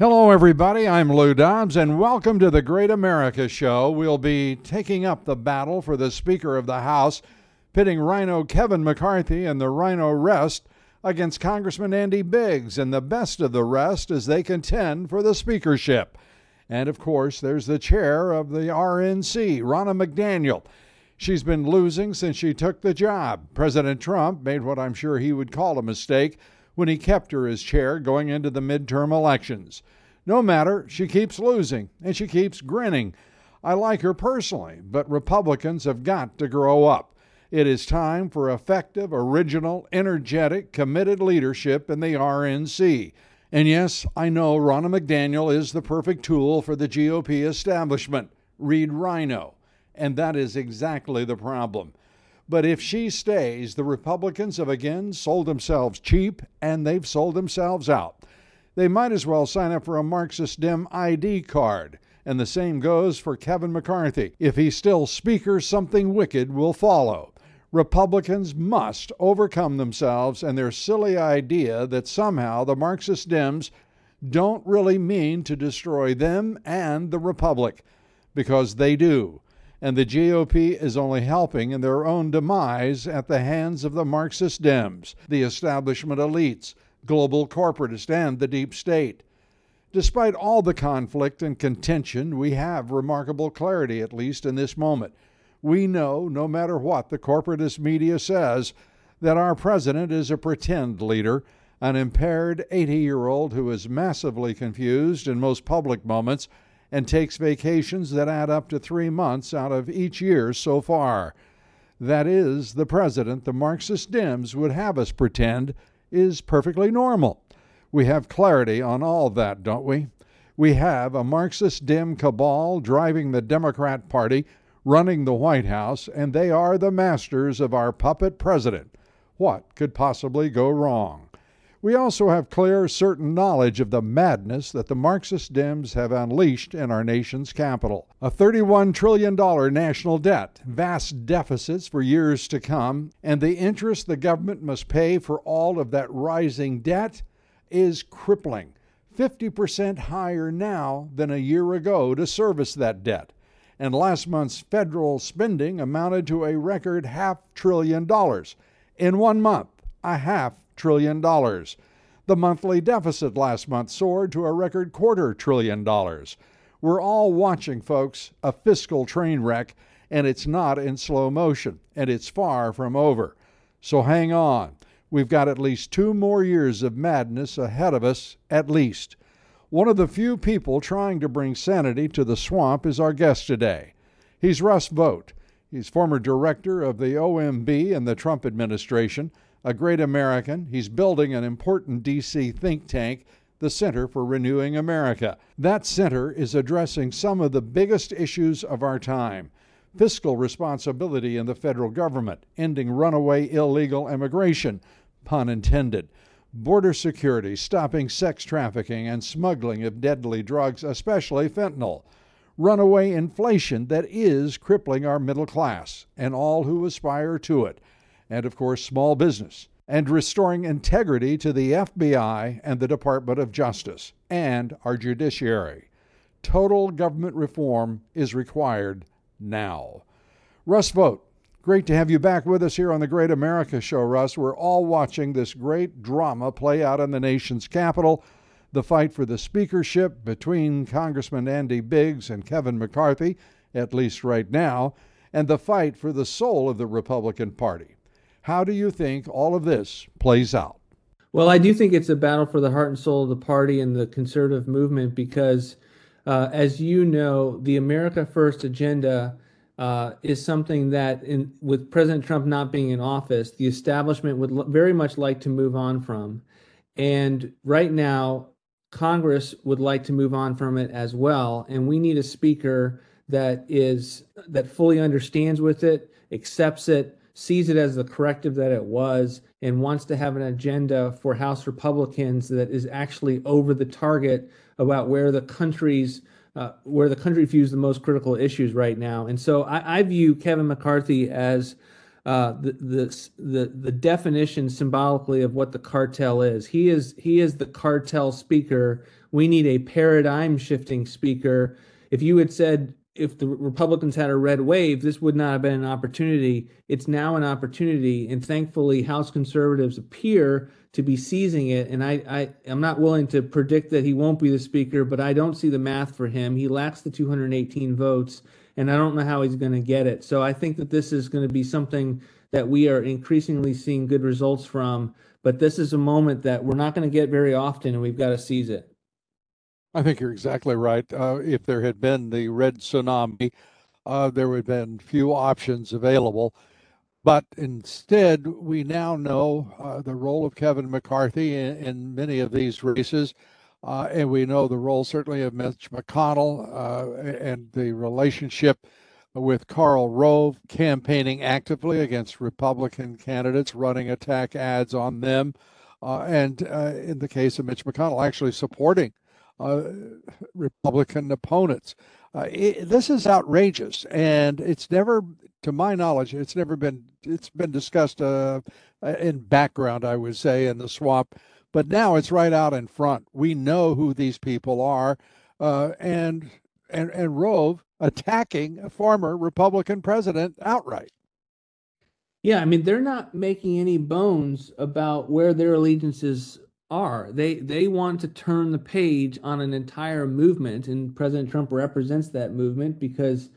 Hello, everybody. I'm Lou Dobbs, and welcome to the Great America Show. We'll be taking up the battle for the Speaker of the House, pitting RINO Kevin McCarthy and the RINO Rest against Congressman Andy Biggs and the best of the rest as they contend for the speakership. And of course, there's the chair of the RNC, Ronna McDaniel. She's been losing since she took the job. President Trump made what I'm sure he would call a mistake when he kept her as chair going into the midterm elections. No matter, she keeps losing and she keeps grinning. I like her personally, but Republicans have got to grow up. It is time for effective, original, energetic, committed leadership in the RNC. And yes, I know Ronna McDaniel is the perfect tool for the GOP establishment. Read RINO. And that is exactly the problem. But if she stays, the Republicans have again sold themselves cheap and they've sold themselves out. They might as well sign up for a Marxist Dem ID card. And the same goes for Kevin McCarthy. If he's still Speaker, something wicked will follow. Republicans must overcome themselves and their silly idea that somehow the Marxist Dems don't really mean to destroy them and the Republic, because they do and the GOP is only helping in their own demise at the hands of the Marxist Dems, the establishment elites, global corporatists, and the deep state. Despite all the conflict and contention, we have remarkable clarity, at least in this moment. We know, no matter what the corporatist media says, that our president is a pretend leader, an impaired 80 year old who is massively confused in most public moments and takes vacations that add up to three months out of each year so far. That is, the president the Marxist Dems would have us pretend is perfectly normal. We have clarity on all that, don't we? We have a Marxist Dem cabal driving the Democrat Party, running the White House, and they are the masters of our puppet president. What could possibly go wrong? We also have clear, certain knowledge of the madness that the Marxist Dems have unleashed in our nation's capital. A $31 trillion national debt, vast deficits for years to come, and the interest the government must pay for all of that rising debt is crippling. 50% higher now than a year ago to service that debt. And last month's federal spending amounted to a record half trillion dollars. In one month, a half trillion dollars. The monthly deficit last month soared to a record quarter trillion dollars. We're all watching, folks, a fiscal train wreck, and it's not in slow motion, and it's far from over. So hang on. We've got at least two more years of madness ahead of us, at least. One of the few people trying to bring sanity to the swamp is our guest today. He's Russ Vought. He's former director of the OMB in the Trump administration a great American. He's building an important D.C. think tank, the Center for Renewing America. That center is addressing some of the biggest issues of our time fiscal responsibility in the federal government, ending runaway illegal immigration, pun intended, border security, stopping sex trafficking and smuggling of deadly drugs, especially fentanyl, runaway inflation that is crippling our middle class and all who aspire to it and, of course, small business, and restoring integrity to the FBI and the Department of Justice and our judiciary. Total government reform is required now. Russ Vought, great to have you back with us here on the Great America Show, Russ. We're all watching this great drama play out in the nation's capital the fight for the speakership between Congressman Andy Biggs and Kevin McCarthy, at least right now, and the fight for the soul of the Republican Party. How do you think all of this plays out? Well, I do think it's a battle for the heart and soul of the party and the conservative movement because, uh, as you know, the America First agenda uh, is something that, in, with President Trump not being in office, the establishment would l- very much like to move on from. And right now, Congress would like to move on from it as well, and we need a speaker that is that fully understands with it, accepts it, sees it as the corrective that it was, and wants to have an agenda for House Republicans that is actually over the target about where the country's uh, where the country views the most critical issues right now. And so I, I view Kevin McCarthy as uh, the, the the the definition symbolically of what the cartel is. He is he is the cartel speaker. We need a paradigm shifting speaker. If you had said if the Republicans had a red wave, this would not have been an opportunity. It's now an opportunity, and thankfully, House conservatives appear to be seizing it. And I, I am not willing to predict that he won't be the speaker, but I don't see the math for him. He lacks the 218 votes, and I don't know how he's going to get it. So I think that this is going to be something that we are increasingly seeing good results from. But this is a moment that we're not going to get very often, and we've got to seize it. I think you're exactly right. Uh, if there had been the red tsunami, uh, there would have been few options available. But instead, we now know uh, the role of Kevin McCarthy in, in many of these races. Uh, and we know the role certainly of Mitch McConnell uh, and the relationship with Karl Rove campaigning actively against Republican candidates, running attack ads on them. Uh, and in the case of Mitch McConnell, actually supporting uh, Republican opponents. Uh, it, this is outrageous, and it's never, to my knowledge, it's never been. It's been discussed uh, in background, I would say, in the swamp, but now it's right out in front. We know who these people are, uh, and and and Rove attacking a former Republican president outright. Yeah, I mean they're not making any bones about where their allegiances are. They they want to turn the page on an entire movement, and President Trump represents that movement because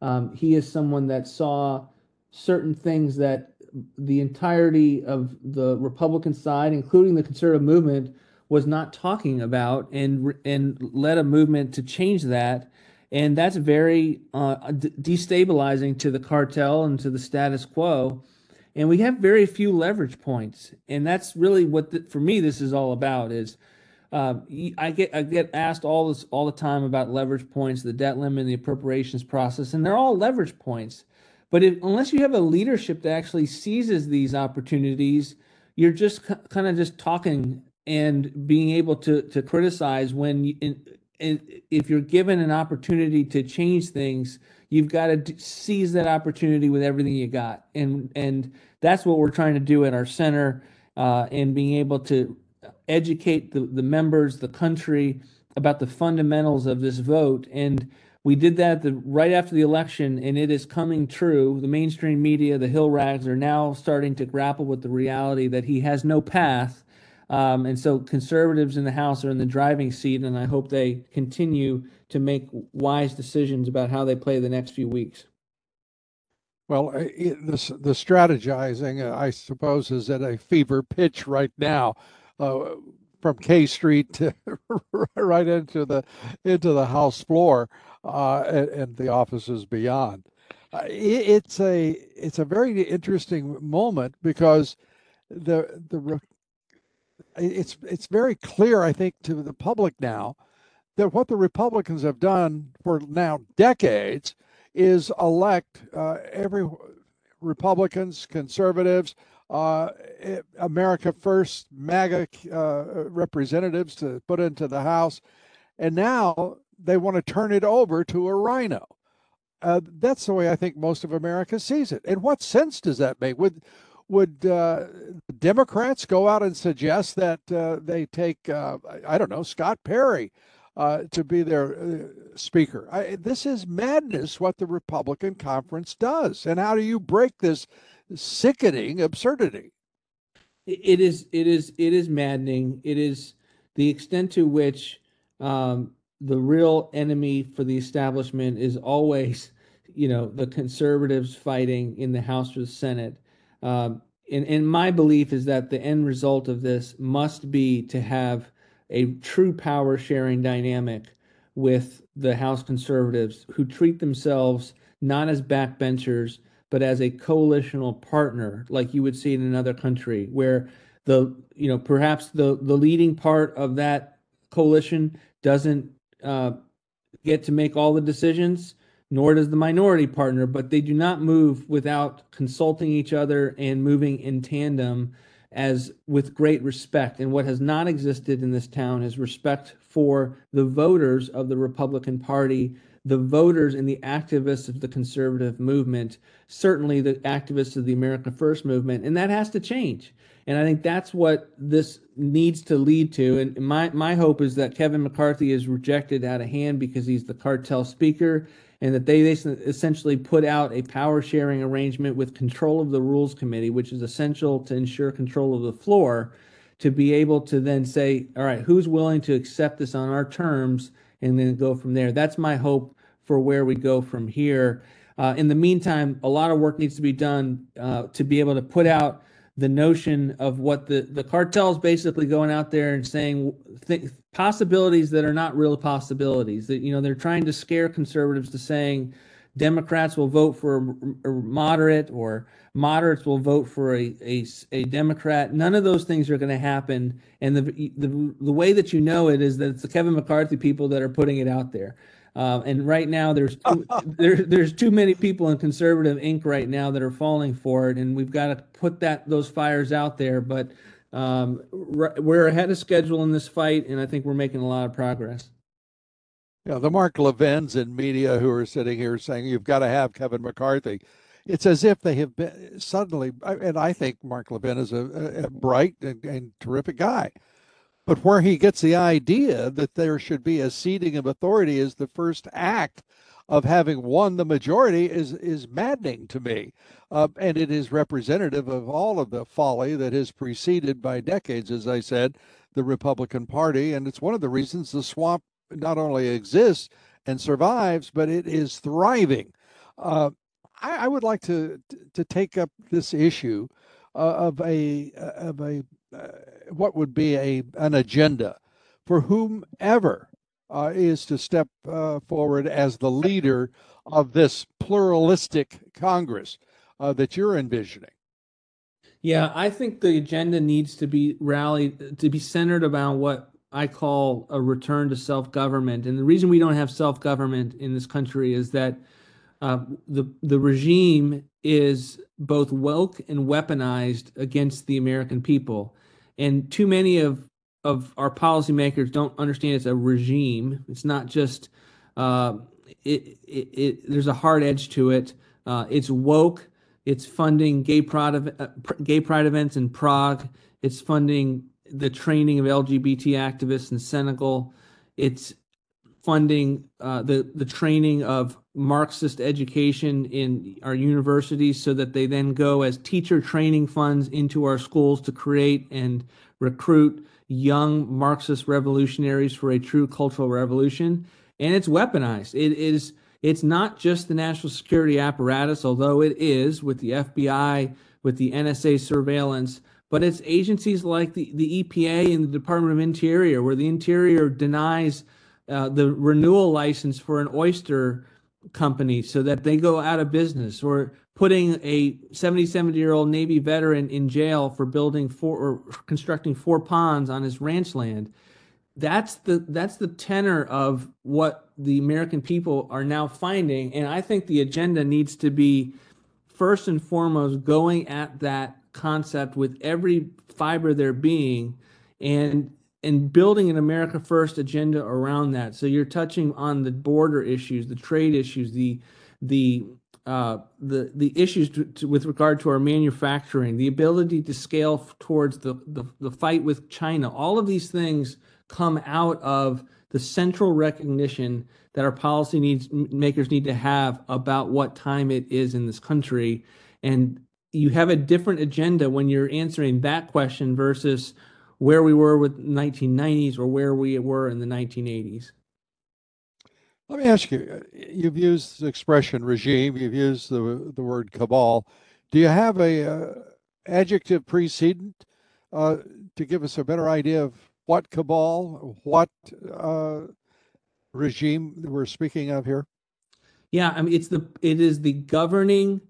um, he is someone that saw certain things that the entirety of the Republican side, including the conservative movement, was not talking about, and and led a movement to change that. And that's very uh, destabilizing to the cartel and to the status quo and we have very few leverage points and that's really what the, for me this is all about is uh, I get I get asked all this all the time about leverage points, the debt limit, the appropriations process, and they're all leverage points. But if, unless you have a leadership that actually seizes these opportunities, you're just kind of just talking and being able to to criticize when you, in, in, if you're given an opportunity to change things, you've got to seize that opportunity with everything you got, and and that's what we're trying to do at our center, uh, and being able to educate the, the members, the country about the fundamentals of this vote. And we did that the, right after the election, and it is coming true. The mainstream media, the Hill rags, are now starting to grapple with the reality that he has no path. Um, and so conservatives in the House are in the driving seat, and I hope they continue to make wise decisions about how they play the next few weeks. Well, it, the, the strategizing, uh, I suppose, is at a fever pitch right now, uh, from K Street to right into the into the House floor uh, and, and, the offices beyond. Uh, it, it's a it's a very interesting moment because the the it's it's very clear, I think, to the public now that what the Republicans have done for now decades is elect uh, every Republicans, conservatives, uh, America First, MAGA uh, representatives to put into the House, and now they want to turn it over to a RINO. Uh, that's the way I think most of America sees it. And what sense does that make? Would would uh, Democrats go out and suggest that uh, they take I don't know Scott Perry uh, to be their uh, speaker. I, this is madness what the Republican conference does. And how do you break this sickening absurdity? It is, it is, it is maddening. It is the extent to which um, the real enemy for the establishment is always, you know, the conservatives fighting in the House or the Senate. Um, and, and my belief is that the end result of this must be to have a true power sharing dynamic with the House conservatives who treat themselves not as backbenchers, but as a coalitional partner, like you would see in another country, where the you know perhaps the the leading part of that coalition doesn't uh, get to make all the decisions, nor does the minority partner, but they do not move without consulting each other and moving in tandem as with great respect. And what has not existed in this town is respect for the voters of the Republican Party, the voters and the activists of the conservative movement, certainly the activists of the America First movement. And that has to change. And I think that's what this needs to lead to. And my, my hope is that Kevin McCarthy is rejected out of hand because he's the cartel speaker and that they essentially put out a power sharing arrangement with control of the rules committee, which is essential to ensure control of the floor to be able to then say, all right, who's willing to accept this on our terms and then go from there. That's my hope for where we go from here. Uh, in the meantime, a lot of work needs to be done uh, to be able to put out the notion of what the the cartels basically going out there and saying possibilities that are not real possibilities that you know they're trying to scare conservatives to saying democrats will vote for a, a moderate or moderates will vote for a, a, a democrat. None of those things are going to happen. And the, the the way that you know it is that it's the kevin mccarthy people that are putting it out there. Um, and right now, there's too, there, there's too many people in conservative Inc. right now that are falling for it, and we've got to put that those fires out there. But um, we're ahead of schedule in this fight, and I think we're making a lot of progress. Yeah, the Mark Levins in media who are sitting here saying you've got to have Kevin McCarthy. It's as if they have been suddenly, and I think Mark Levin is a, a bright and, and terrific guy. But where he gets the idea that there should be a ceding of authority as the first act of having won the majority is is maddening to me, uh, and it is representative of all of the folly that has preceded by decades, as I said, the Republican Party, and it's one of the reasons the swamp not only exists and survives, but it is thriving. Uh, I, I, would like to to take up this issue uh, of a of a uh, what would be a an agenda for whomever uh, is to step uh, forward as the leader of this pluralistic Congress uh, that you're envisioning. Yeah, I think the agenda needs to be rallied to be centered around what I call a return to self government. And the reason we don't have self government in this country is that uh, the the regime is both woke and weaponized against the American people, and too many of of our policymakers don't understand it's a regime. It's not just uh, it, it, it, There's a hard edge to it. Uh, it's woke. It's funding gay pride uh, gay pride events in Prague. It's funding the training of LGBT activists in Senegal. It's funding uh, the the training of Marxist education in our universities, so that they then go as teacher training funds into our schools to create and recruit young Marxist revolutionaries for a true cultural revolution. And it's weaponized. It is. It's not just the national security apparatus, although it is with the FBI, with the NSA surveillance, but it's agencies like the, the EPA and the Department of Interior, where the Interior denies uh, the renewal license for an oyster company so that they go out of business or putting a 77 year old Navy veteran in jail for building four or constructing four ponds on his ranch land. That's the that's the tenor of what the American people are now finding, and I think the agenda needs to be first and foremost going at that concept with every fiber of their being, and and building an America First agenda around that. So you're touching on the border issues, the trade issues, the the uh, the the issues to, to, with regard to our manufacturing, the ability to scale towards the, the the fight with China. All of these things come out of the central recognition that our policy needs makers need to have about what time it is in this country, and you have a different agenda when you're answering that question versus where we were with 1990s or where we were in the 1980s. Let me ask you, you've used the expression regime, you've used the, the word cabal. Do you have a uh, adjective precedent uh, to give us a better idea of what cabal, what uh, regime we're speaking of here? Yeah, I mean it's the it is the governing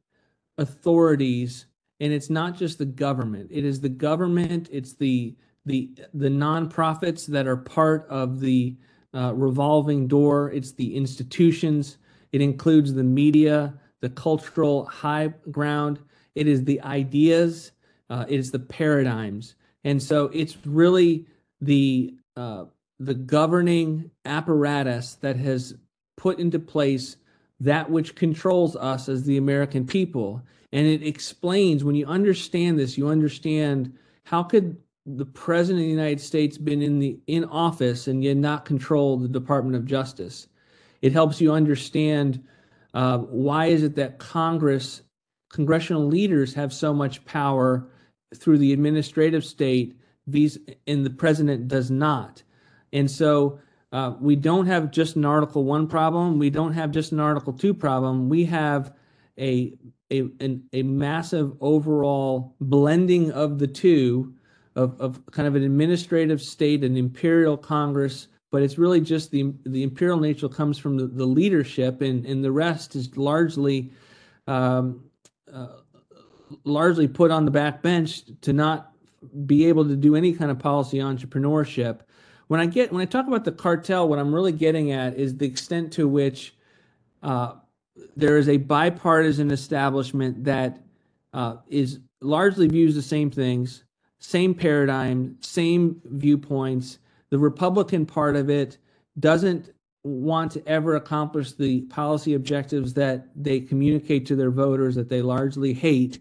authorities and it's not just the government. It is the government, it's the the the nonprofits that are part of the uh, revolving door. It's the institutions. It includes the media, the cultural high ground. It is the ideas. Uh, it is the paradigms. And so it's really the uh, the governing apparatus that has put into place that which controls us as the American people. And it explains when you understand this, you understand how could the president of the United States been in the in office and yet not control the Department of Justice. It helps you understand uh, why is it that Congress, congressional leaders have so much power through the administrative state, these and the president does not. And so uh, we don't have just an Article One problem. We don't have just an Article Two problem. We have a a an, a massive overall blending of the two, of of kind of an administrative state, an imperial Congress. But it's really just the the imperial nature comes from the, the leadership, and and the rest is largely. Um, uh, largely put on the back bench to not be able to do any kind of policy entrepreneurship when I get when I talk about the cartel, what I'm really getting at is the extent to which uh, there is a bipartisan establishment that uh, is largely views the same things, same paradigm, same viewpoints. The Republican part of it doesn't want to ever accomplish the policy objectives that they communicate to their voters that they largely hate.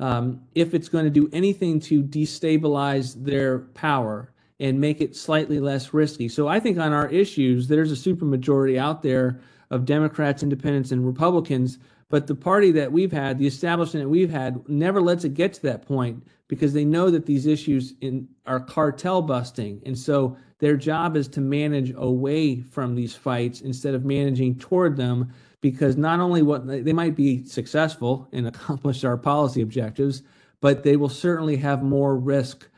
Um, if it's going to do anything to destabilize their power, and make it slightly less risky. So I think on our issues, there's a supermajority out there of Democrats, independents, and Republicans. But the party that we've had, the establishment that we've had, never lets it get to that point because they know that these issues in, are cartel busting. And so their job is to manage away from these fights instead of managing toward them because not only what they might be successful and accomplish our policy objectives, but they will certainly have more risk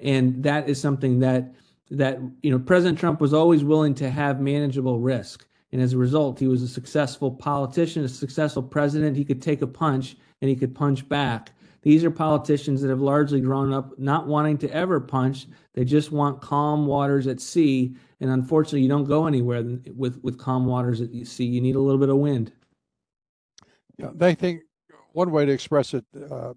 and that is something that that you know President Trump was always willing to have manageable risk, and as a result, he was a successful politician, a successful president. He could take a punch and he could punch back. These are politicians that have largely grown up not wanting to ever punch. They just want calm waters at sea, and unfortunately, you don't go anywhere with with calm waters at sea. You need a little bit of wind. Yeah, they think one way to express it uh,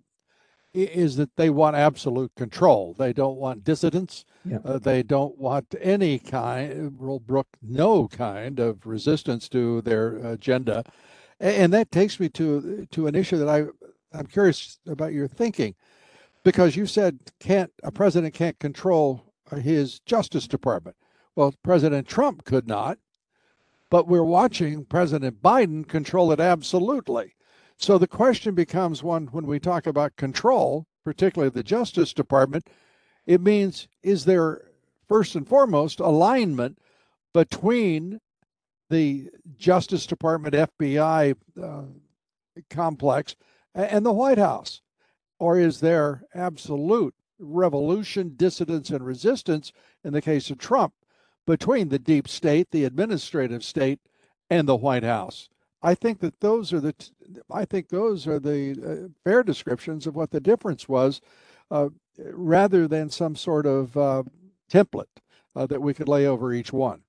is that they want absolute control. They don't want dissidents. Yeah. Uh, they don't want any kind, will brook no kind of resistance to their agenda. And that takes me to to an issue that I I'm curious about your thinking, because you said can't a president can't control his Justice Department. Well, President Trump could not, but we're watching President Biden control it absolutely. So the question becomes one when we talk about control, particularly the Justice Department, it means is there first and foremost alignment between the Justice Department FBI uh, complex and the White House? Or is there absolute revolution, dissidence, and resistance in the case of Trump between the deep state, the administrative state, and the White House? I think that those are the I think those are the uh, fair descriptions of what the difference was, uh, rather than some sort of uh, template uh, that we could lay over each one.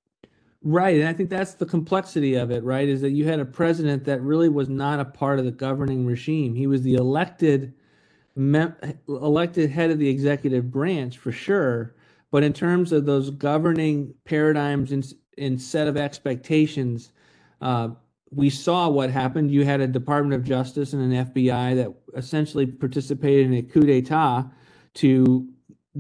Right, and I think that's the complexity of it. Right, is that you had a president that really was not a part of the governing regime. He was the elected, mem- elected head of the executive branch for sure. But in terms of those governing paradigms and, and set of expectations, uh, we saw what happened. You had a Department of Justice and an FBI that essentially participated in a coup d'etat to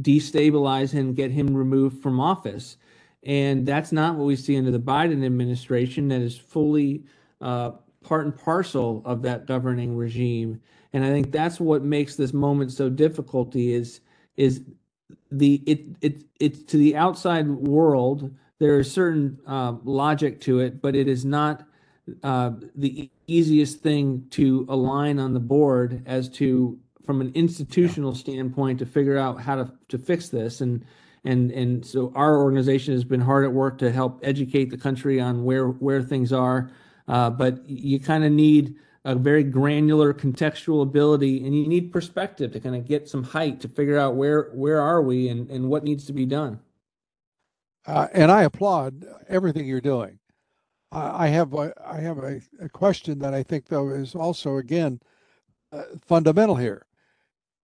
destabilize and get him removed from office. And that's not what we see under the Biden administration, that is fully uh, part and parcel of that governing regime. And I think that's what makes this moment so difficult is is the it it it's to the outside world there is certain uh, logic to it, but it is not uh, the easiest thing to align on the board as to from an institutional yeah. standpoint to figure out how to to fix this. And and and so our organization has been hard at work to help educate the country on where where things are. Uh, but you kind of need a very granular contextual ability and you need perspective to kind of get some height to figure out where where are we and, and what needs to be done. Uh, and i applaud everything you're doing i have a, i have a, a question that i think though is also again uh, fundamental here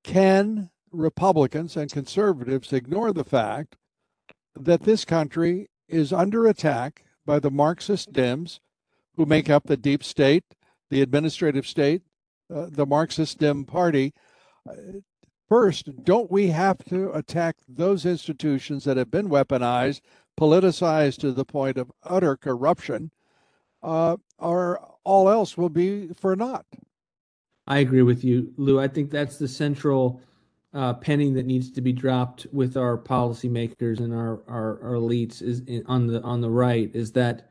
can republicans and conservatives ignore the fact that this country is under attack by the marxist dems who make up the deep state the administrative state, uh, the Marxist Dem Party. Uh, first, don't we have to attack those institutions that have been weaponized, politicized to the point of utter corruption, uh, or all else will be for naught? I agree with you, Lou. I think that's the central uh, penny that needs to be dropped with our policymakers and our, our, our elites is in, on the on the right is that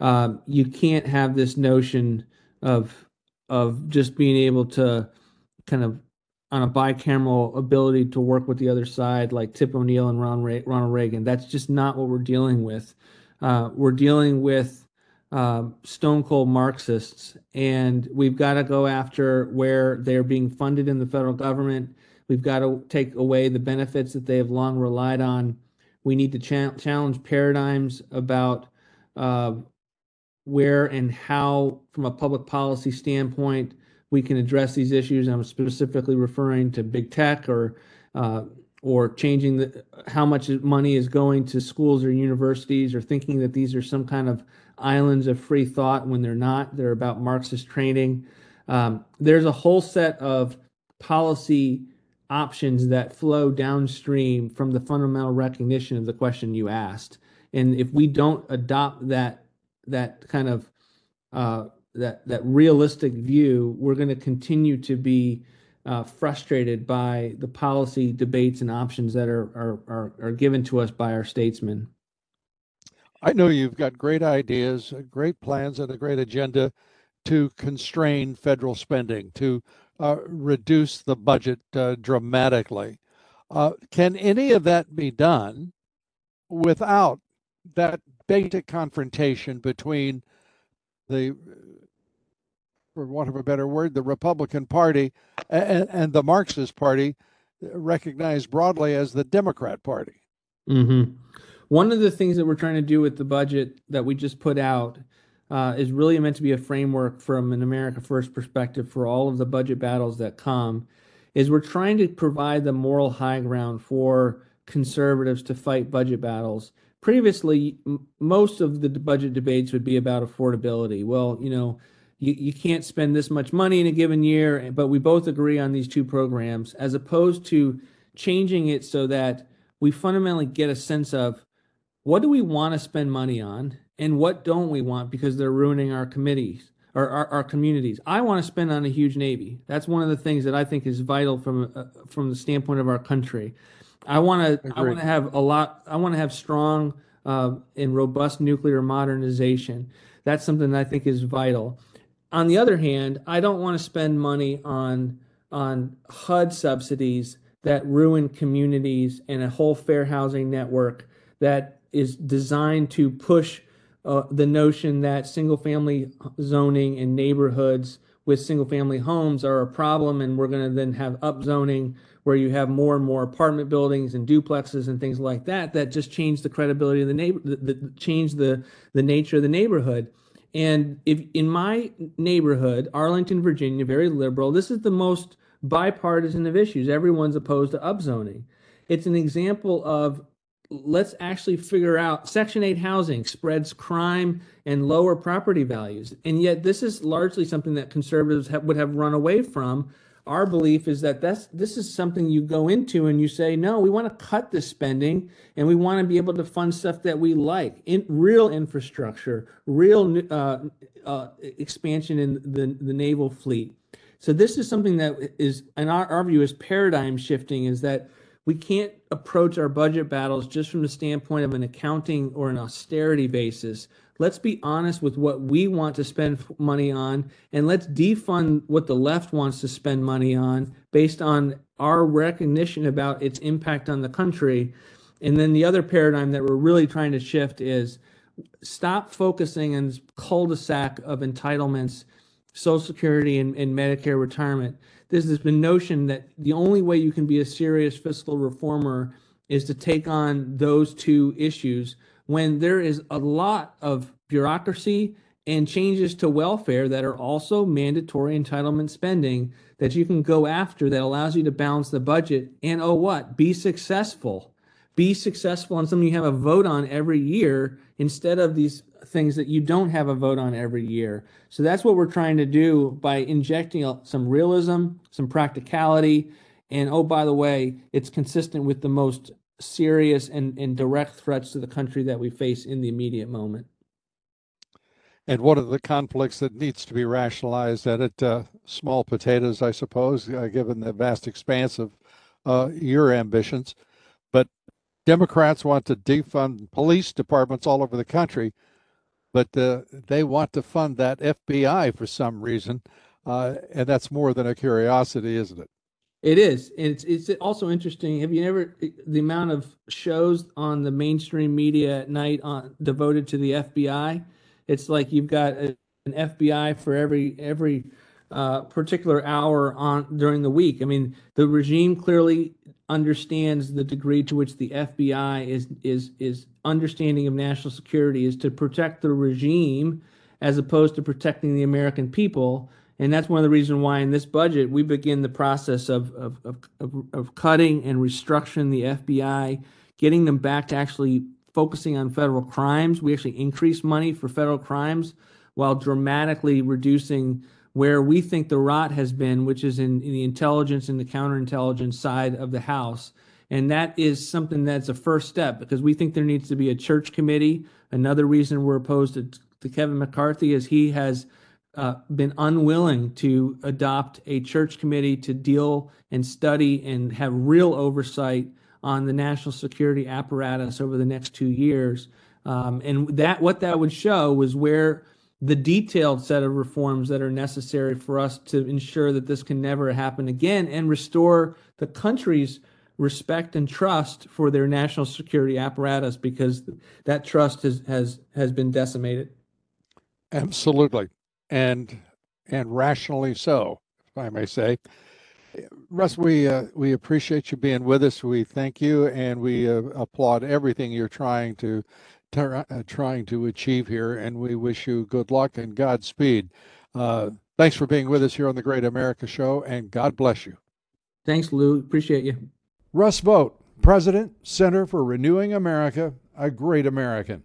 um, you can't have this notion of of just being able to kind of on a bicameral ability to work with the other side, like Tip O'Neill and Ronald Reagan. That's just not what we're dealing with. Uh, we're dealing with uh, stone cold Marxists, and we've got to go after where they're being funded in the federal government. We've got to take away the benefits that they have long relied on. We need to cha- challenge paradigms about uh, where and how, from a public policy standpoint, we can address these issues. I'm specifically referring to big tech or uh, or changing the how much money is going to schools or universities or thinking that these are some kind of islands of free thought when they're not. They're about Marxist training. Um, there's a whole set of policy options that flow downstream from the fundamental recognition of the question you asked. And if we don't adopt that that kind of uh, that that realistic view, we're going to continue to be uh, frustrated by the policy debates and options that are, are are are given to us by our statesmen. I know you've got great ideas, uh, great plans, and a great agenda to constrain federal spending, to uh, reduce the budget uh, dramatically. Uh, can any of that be done without that basic confrontation between the, for want of a better word, the Republican Party and, and the Marxist Party, recognized broadly as the Democrat Party. Mm-hmm. One of the things that we're trying to do with the budget that we just put out uh, is really meant to be a framework from an America First perspective for all of the budget battles that come. Is we're trying to provide the moral high ground for conservatives to fight budget battles previously most of the budget debates would be about affordability well you know you, you can't spend this much money in a given year but we both agree on these two programs as opposed to changing it so that we fundamentally get a sense of what do we want to spend money on and what don't we want because they're ruining our committees or our, our communities i want to spend on a huge navy that's one of the things that i think is vital from uh, from the standpoint of our country I want to I want to have a lot. I want to have strong uh, and robust nuclear modernization. That's something that I think is vital. On the other hand, I don't want to spend money on on HUD subsidies that ruin communities and a whole fair housing network that is designed to push uh, the notion that single family zoning and neighborhoods with single family homes are a problem and we're going to then have upzoning where you have more and more apartment buildings and duplexes and things like that that just change the credibility of the neighbor that change the the nature of the neighborhood. And if in my neighborhood arlington virginia very liberal this is the most bipartisan of issues. Everyone's opposed to upzoning. It's an example of let's actually figure out section 8 housing spreads crime and lower property values. And yet this is largely something that conservatives have, would have run away from. Our belief is that that's this is something you go into and you say no we want to cut this spending and we want to be able to fund stuff that we like. In real infrastructure real uh, uh, expansion in the, the naval fleet. So this is something that is in our, our view is paradigm shifting is that we can't approach our budget battles just from the standpoint of an accounting or an austerity basis Let's be honest with what we want to spend money on, and let's defund what the left wants to spend money on based on our recognition about its impact on the country. And then the other paradigm that we're really trying to shift is stop focusing on this cul-de-sac of entitlements Social Security and, and Medicare retirement. There's this been notion that the only way you can be a serious fiscal reformer is to take on those two issues when there is a lot of bureaucracy and changes to welfare that are also mandatory entitlement spending that you can go after that allows you to balance the budget and oh what be successful be successful on something you have a vote on every year instead of these things that you don't have a vote on every year so that's what we're trying to do by injecting some realism some practicality and oh by the way it's consistent with the most serious and, and direct threats to the country that we face in the immediate moment and one of the conflicts that needs to be rationalized at it, uh, small potatoes, I suppose, uh, given the vast expanse of uh, your ambitions. But Democrats want to defund police departments all over the country, but uh, they want to fund that FBI for some reason. Uh, and that's more than a curiosity, isn't it? It is. And it's it's also interesting. Have you ever the amount of shows on the mainstream media at night on devoted to the FBI? It's like you've got a, an FBI for every every uh, particular hour on during the week. I mean, the regime clearly understands the degree to which the FBI is is is understanding of national security is to protect the regime as opposed to protecting the American people. And that's one of the reasons why in this budget we begin the process of of, of, of, of cutting and restructuring the FBI, getting them back to actually focusing on federal crimes. We actually increase money for federal crimes while dramatically reducing where we think the rot has been, which is in, in the intelligence and the counterintelligence side of the House. And that is something that's a first step because we think there needs to be a Church Committee. Another reason we're opposed to, to Kevin McCarthy is he has uh, been unwilling to adopt a Church Committee to deal and study and have real oversight on the national security apparatus over the next two years. Um, and that what that would show was where the detailed set of reforms that are necessary for us to ensure that this can never happen again and restore the country's respect and trust for their national security apparatus because that trust has has has been decimated absolutely and and rationally so if i may say Russ, we uh, we appreciate you being with us. We thank you, and we uh, applaud everything you're trying to uh, trying to achieve here. And we wish you good luck and Godspeed. Uh, thanks for being with us here on the Great America Show, and God bless you. Thanks, Lou. Appreciate you. Russ Vought, President, Center for Renewing America, a great American.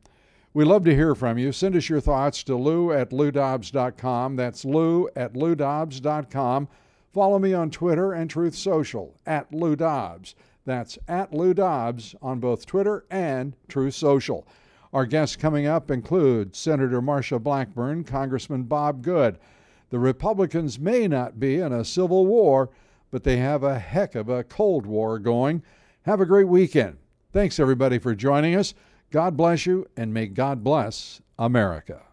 We love to hear from you. Send us your thoughts to lou at loudobbs.com. That's lou at loudobbs.com. Follow me on Twitter and Truth Social at Lou Dobbs. That's at Lou Dobbs on both Twitter and Truth Social. Our guests coming up include Senator Marsha Blackburn, Congressman Bob Good. The Republicans may not be in a civil war, but they have a heck of a Cold War going. Have a great weekend. Thanks, everybody, for joining us. God bless you, and may God bless America.